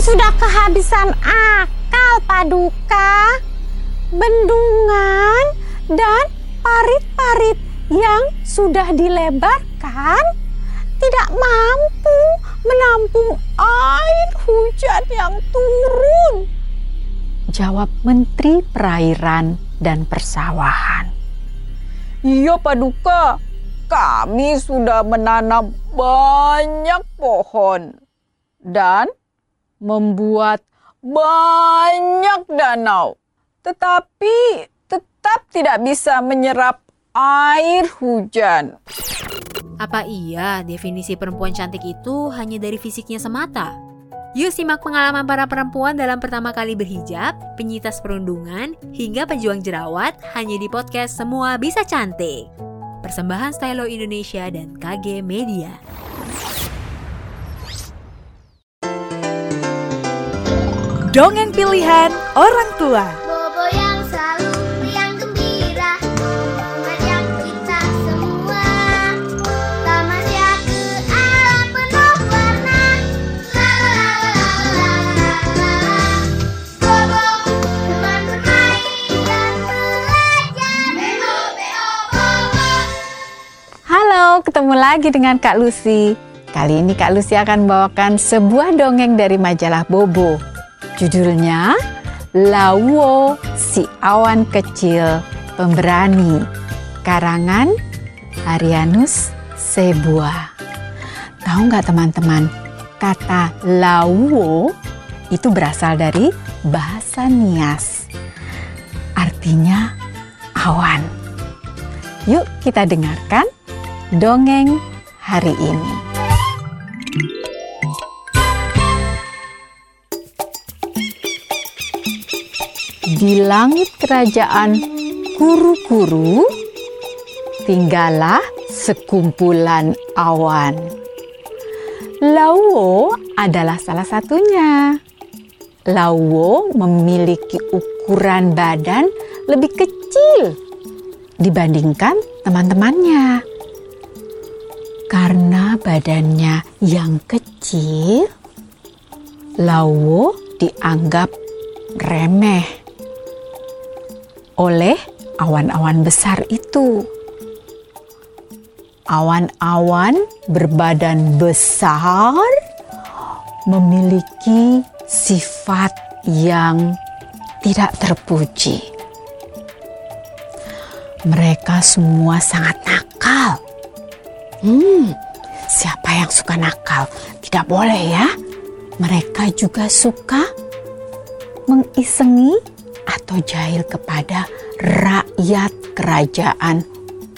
sudah kehabisan akal, Paduka. Bendungan dan parit-parit yang sudah dilebarkan tidak mampu menampung air hujan yang turun. Jawab Menteri Perairan dan Persawahan. Iya, Paduka. Kami sudah menanam banyak pohon dan membuat banyak danau. Tetapi tetap tidak bisa menyerap air hujan. Apa iya definisi perempuan cantik itu hanya dari fisiknya semata? Yuk simak pengalaman para perempuan dalam pertama kali berhijab, penyitas perundungan, hingga pejuang jerawat hanya di podcast Semua Bisa Cantik. Persembahan Stylo Indonesia dan KG Media. Dongeng pilihan orang tua. Bobo yang selalu riang gembira Mengajak kita semua Tamasya ke alam penuh warna La la la la la la la Bobo teman bermain dan belajar Bebo bebo bobo Halo, ketemu lagi dengan Kak Lucy. Kali ini Kak Lucy akan membawakan sebuah dongeng dari majalah Bobo. Judulnya Lawo si awan kecil pemberani. Karangan Harianus Sebua. Tahu nggak teman-teman? Kata lawo itu berasal dari bahasa Nias. Artinya awan. Yuk kita dengarkan dongeng hari ini. Di langit kerajaan guru-guru tinggallah sekumpulan awan. Lauwo adalah salah satunya. Lauwo memiliki ukuran badan lebih kecil dibandingkan teman-temannya. Karena badannya yang kecil, Lauwo dianggap remeh oleh awan-awan besar itu. Awan-awan berbadan besar memiliki sifat yang tidak terpuji. Mereka semua sangat nakal. Hmm, siapa yang suka nakal? Tidak boleh ya. Mereka juga suka mengisengi atau jahil kepada rakyat kerajaan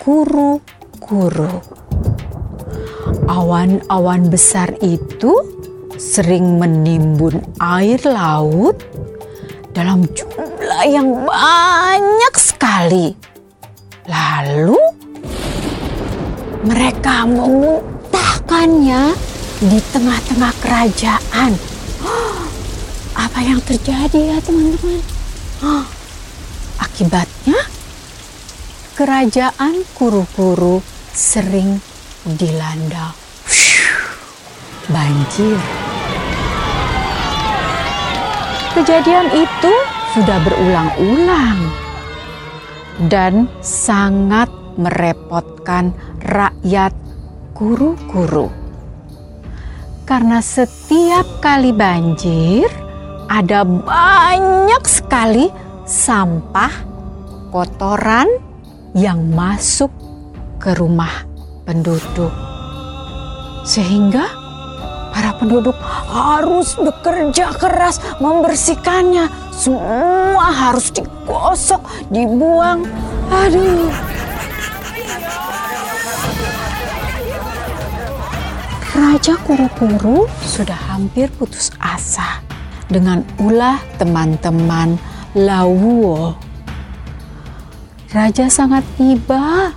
guru-guru. Awan-awan besar itu sering menimbun air laut dalam jumlah yang banyak sekali. Lalu mereka memuntahkannya di tengah-tengah kerajaan. Apa yang terjadi ya teman-teman? Akibatnya kerajaan kuru-kuru sering dilanda banjir. Kejadian itu sudah berulang-ulang dan sangat merepotkan rakyat guru-guru. Karena setiap kali banjir, ada banyak sekali sampah, kotoran yang masuk ke rumah penduduk. Sehingga para penduduk harus bekerja keras membersihkannya. Semua harus digosok, dibuang. Aduh. Raja Kuru-Kuru sudah hampir putus asa dengan ulah teman-teman Lawuo. Raja sangat iba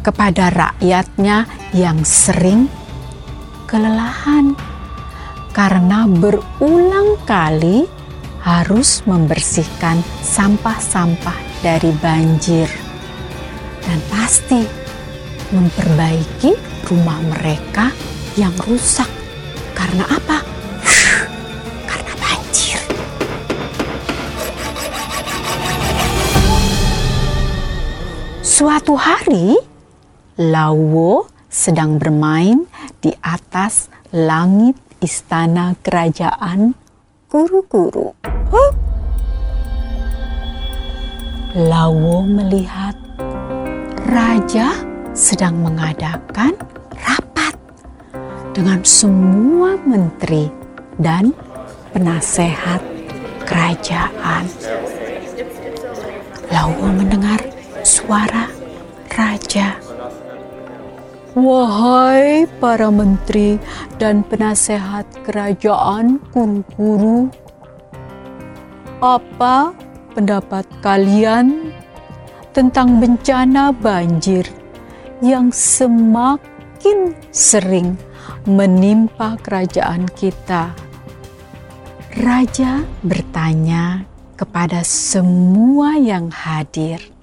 kepada rakyatnya yang sering kelelahan karena berulang kali harus membersihkan sampah-sampah dari banjir dan pasti memperbaiki rumah mereka yang rusak. Karena apa? Suatu hari, Lawo sedang bermain di atas langit istana kerajaan guru-guru. Lawo melihat raja sedang mengadakan rapat dengan semua menteri dan penasehat kerajaan. Lawo mendengar suara raja. Wahai para menteri dan penasehat kerajaan guru-guru, apa pendapat kalian tentang bencana banjir yang semakin sering menimpa kerajaan kita? Raja bertanya kepada semua yang hadir.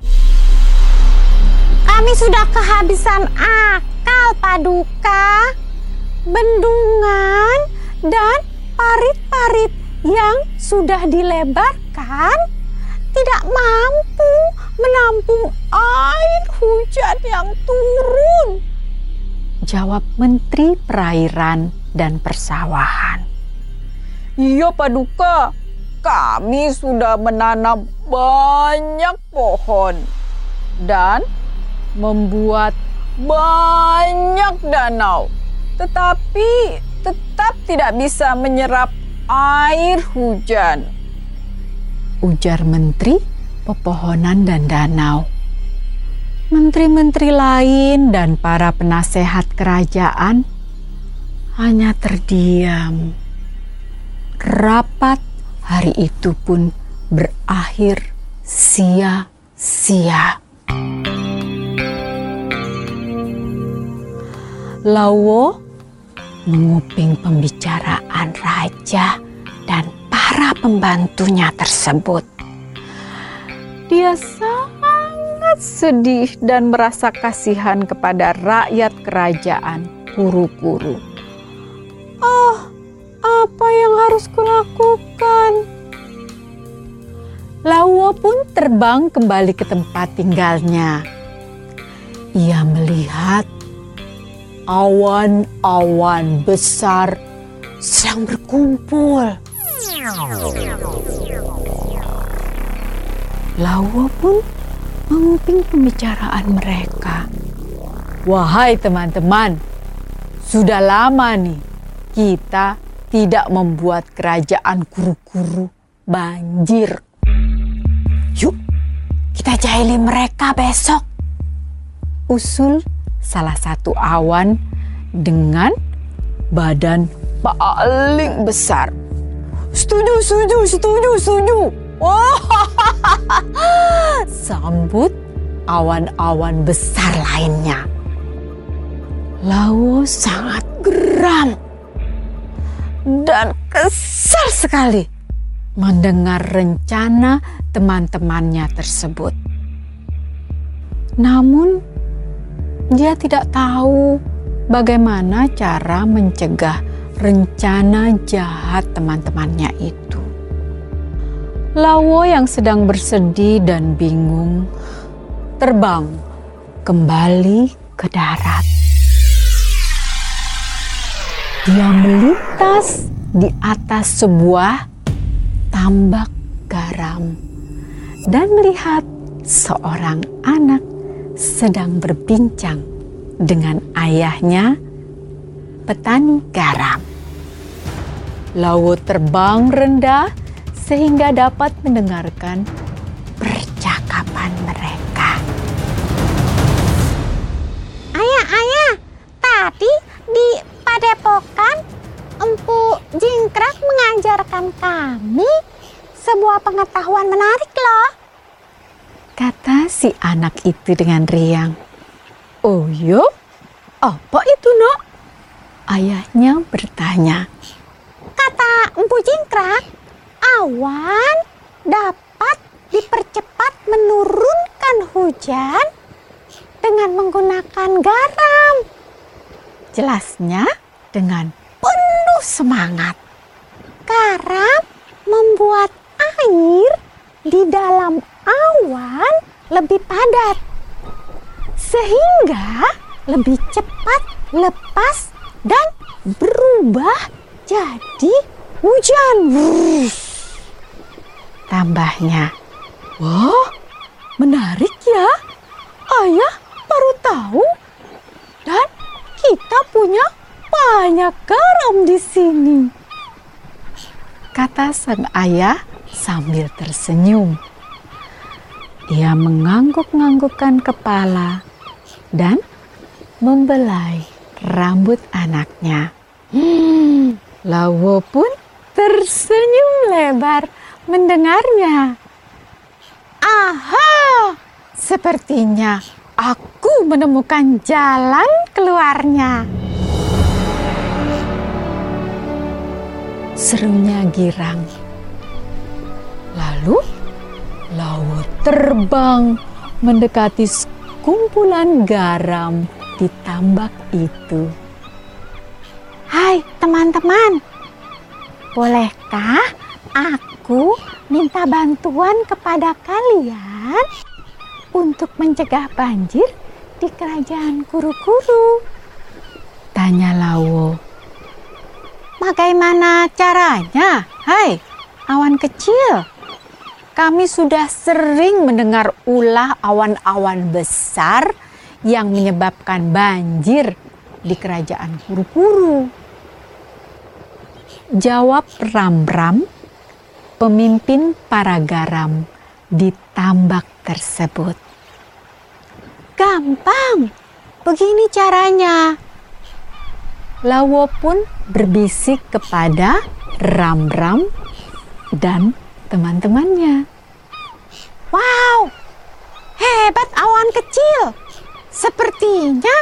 Kami sudah kehabisan akal, Paduka. Bendungan dan parit-parit yang sudah dilebarkan tidak mampu menampung air hujan yang turun. Jawab Menteri Perairan dan Persawahan. Iya Paduka, kami sudah menanam banyak pohon dan membuat banyak danau. Tetapi tetap tidak bisa menyerap air hujan. Ujar Menteri Pepohonan dan Danau. Menteri-menteri lain dan para penasehat kerajaan hanya terdiam. Rapat hari itu pun berakhir sia-sia. Lawo menguping pembicaraan raja dan para pembantunya tersebut. Dia sangat sedih dan merasa kasihan kepada rakyat kerajaan kuru-kuru. Oh, apa yang harus kulakukan? Lawo pun terbang kembali ke tempat tinggalnya. Ia melihat awan-awan besar sedang berkumpul. Lawo pun menguping pembicaraan mereka. Wahai teman-teman, sudah lama nih kita tidak membuat kerajaan guru-guru banjir. Yuk, kita jahili mereka besok. Usul salah satu awan dengan badan paling besar. Setuju, setuju, setuju, setuju. Wah, sambut awan-awan besar lainnya. Lawo sangat geram dan kesal sekali mendengar rencana teman-temannya tersebut. Namun, dia tidak tahu bagaimana cara mencegah rencana jahat teman-temannya itu. Lawo yang sedang bersedih dan bingung terbang kembali ke darat. Dia melintas di atas sebuah tambak garam dan melihat seorang anak sedang berbincang dengan ayahnya, petani garam. Lawo terbang rendah sehingga dapat mendengarkan percakapan mereka. Ayah, ayah, tadi di Padepokan Empu Jingkrak mengajarkan kami sebuah pengetahuan menarik loh. Kata si anak itu dengan riang. Oh yo, apa itu nak? Ayahnya bertanya. Kata Empu Jingkrak, awan dapat dipercepat menurunkan hujan dengan menggunakan garam. Jelasnya dengan penuh semangat. Garam membuat air di dalam awan lebih padat. sehingga lebih cepat lepas dan berubah jadi hujan. Tambahnya, Wah, menarik ya. Ayah baru tahu. Dan kita punya banyak garam di sini. kata sang ayah sambil tersenyum. Ia mengangguk-anggukkan kepala dan membelai rambut anaknya. Hmm, Lawo pun tersenyum lebar mendengarnya. Aha, sepertinya aku menemukan jalan keluarnya. Serunya girang. Lalu Lawo terbang mendekati kumpulan garam di tambak itu. Hai teman-teman, bolehkah aku minta bantuan kepada kalian untuk mencegah banjir di kerajaan guru-guru? Tanya Lawo. Bagaimana caranya? Hai, awan kecil. Kami sudah sering mendengar ulah awan-awan besar yang menyebabkan banjir di kerajaan Kuru-Kuru. Jawab Ram-Ram, pemimpin para garam di tambak tersebut. Gampang. Begini caranya. Lawo pun berbisik kepada Ram-Ram dan teman-temannya. Wow, hebat awan kecil. Sepertinya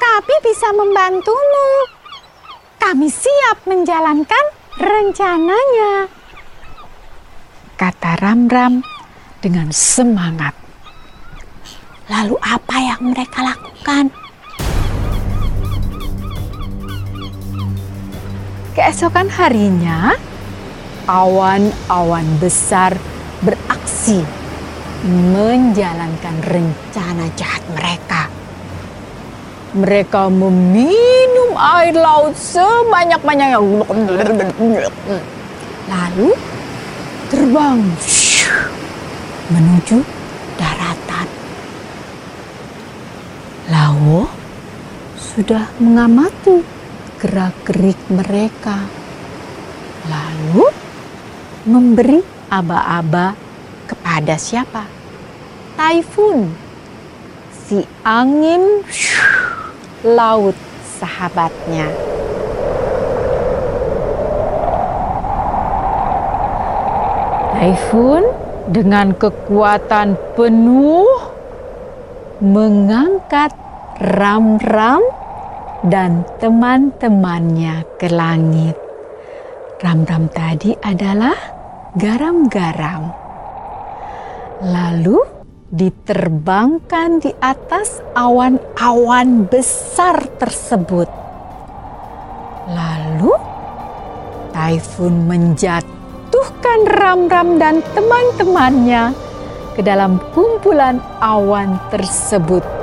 kami bisa membantumu. Kami siap menjalankan rencananya. Kata Ram-Ram dengan semangat. Lalu apa yang mereka lakukan? Keesokan harinya, awan-awan besar beraksi menjalankan rencana jahat mereka. Mereka meminum air laut sebanyak-banyaknya. Lalu terbang menuju daratan. Lawo sudah mengamati gerak-gerik mereka. Lalu memberi aba-aba kepada siapa? Typhoon, si angin laut sahabatnya. Typhoon dengan kekuatan penuh mengangkat ram-ram dan teman-temannya ke langit. Ram-ram tadi adalah garam-garam. Lalu diterbangkan di atas awan-awan besar tersebut. Lalu Typhoon menjatuhkan Ram-Ram dan teman-temannya ke dalam kumpulan awan tersebut.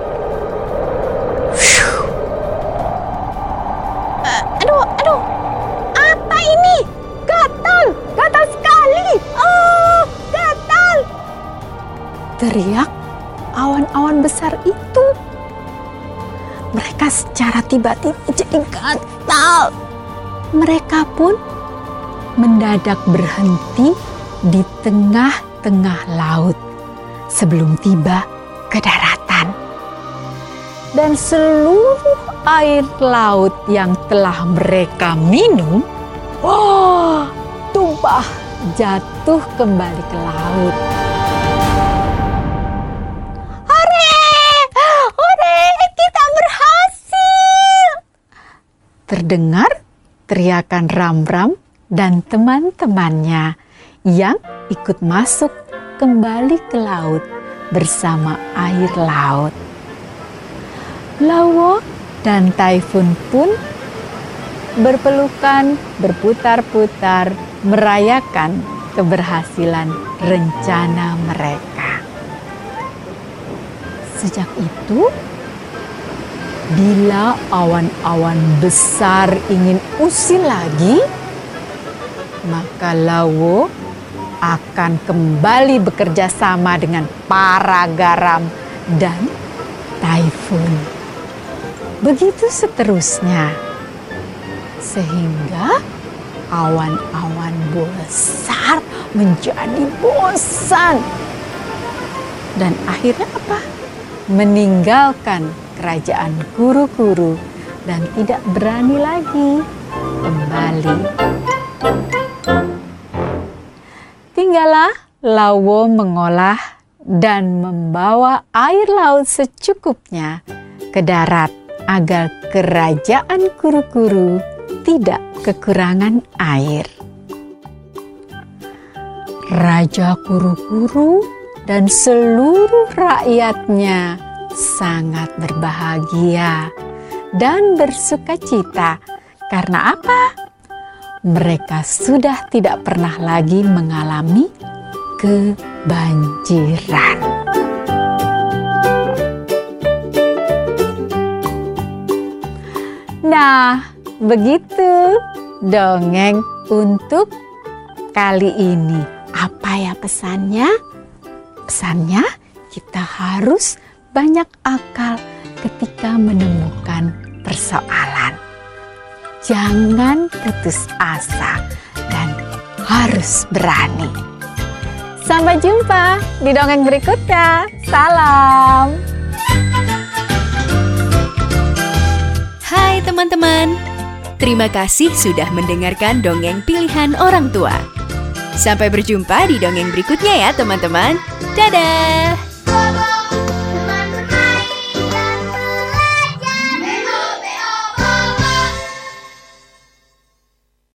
Teriak awan-awan besar itu. Mereka secara tiba-tiba jadi gatal. Mereka pun mendadak berhenti di tengah-tengah laut sebelum tiba ke daratan. Dan seluruh air laut yang telah mereka minum, wah, tumpah jatuh kembali ke laut. Terdengar teriakan Ram-Ram dan teman-temannya yang ikut masuk kembali ke laut bersama air laut. Lawo dan Typhoon pun berpelukan berputar-putar merayakan keberhasilan rencana mereka. Sejak itu, bila awan-awan besar ingin usil lagi, maka Lawo akan kembali bekerja sama dengan para garam dan taifun. Begitu seterusnya, sehingga awan-awan besar menjadi bosan. Dan akhirnya apa? Meninggalkan kerajaan guru-guru dan tidak berani lagi kembali. Tinggallah Lawo mengolah dan membawa air laut secukupnya ke darat agar kerajaan guru-guru tidak kekurangan air. Raja guru-guru dan seluruh rakyatnya sangat berbahagia dan bersuka cita. Karena apa? Mereka sudah tidak pernah lagi mengalami kebanjiran. Nah, begitu dongeng untuk kali ini. Apa ya pesannya? Pesannya kita harus banyak akal ketika menemukan persoalan. Jangan putus asa dan harus berani. Sampai jumpa di dongeng berikutnya. Salam. Hai teman-teman, terima kasih sudah mendengarkan dongeng pilihan orang tua. Sampai berjumpa di dongeng berikutnya ya teman-teman. Dadah!